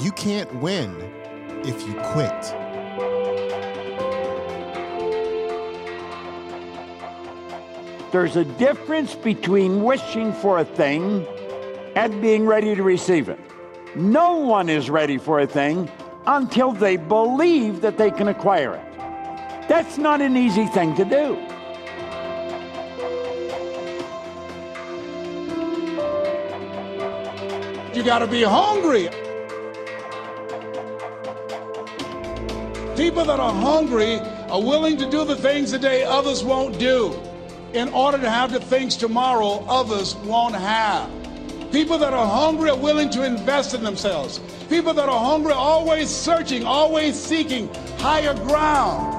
You can't win if you quit. There's a difference between wishing for a thing and being ready to receive it. No one is ready for a thing until they believe that they can acquire it. That's not an easy thing to do. You got to be hungry. People that are hungry are willing to do the things today others won't do in order to have the things tomorrow others won't have. People that are hungry are willing to invest in themselves. People that are hungry are always searching, always seeking higher ground.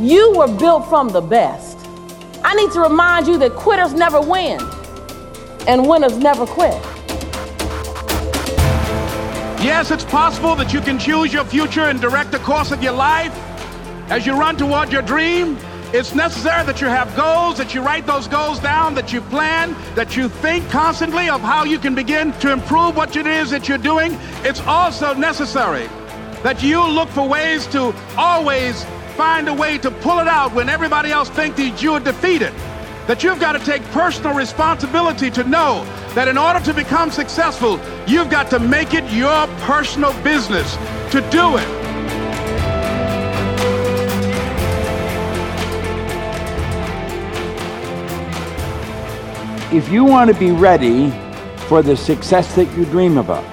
You were built from the best. I need to remind you that quitters never win and winners never quit. Yes, it's possible that you can choose your future and direct the course of your life as you run toward your dream. It's necessary that you have goals, that you write those goals down, that you plan, that you think constantly of how you can begin to improve what it is that you're doing. It's also necessary that you look for ways to always find a way to pull it out when everybody else thinks that you are defeated. That you've got to take personal responsibility to know that in order to become successful, you've got to make it your personal business to do it. If you want to be ready for the success that you dream about,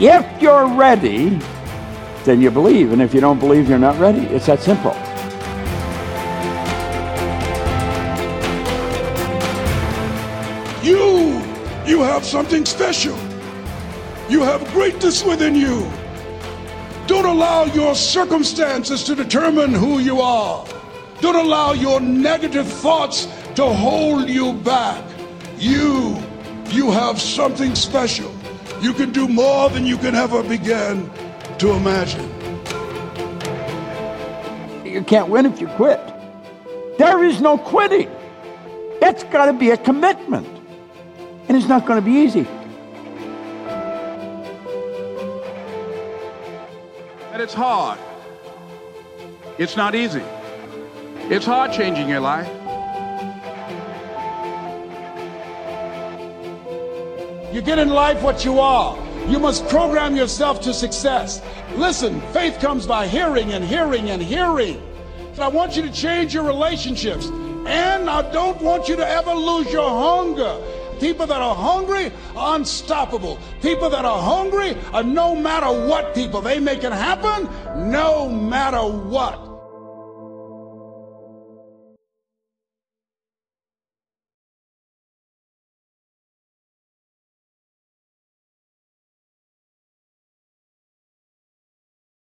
if you're ready, then you believe. And if you don't believe, you're not ready. It's that simple. You, you have something special. You have greatness within you. Don't allow your circumstances to determine who you are. Don't allow your negative thoughts to hold you back. You, you have something special. You can do more than you can ever begin to imagine. You can't win if you quit. There is no quitting. It's got to be a commitment. And it's not going to be easy. And it's hard. It's not easy. It's hard changing your life. You get in life what you are. You must program yourself to success. Listen, faith comes by hearing and hearing and hearing. I want you to change your relationships. And I don't want you to ever lose your hunger. People that are hungry are unstoppable. People that are hungry are no matter what people. They make it happen no matter what.